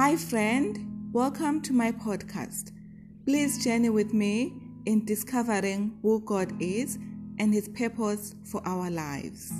Hi, friend. Welcome to my podcast. Please journey with me in discovering who God is and His purpose for our lives.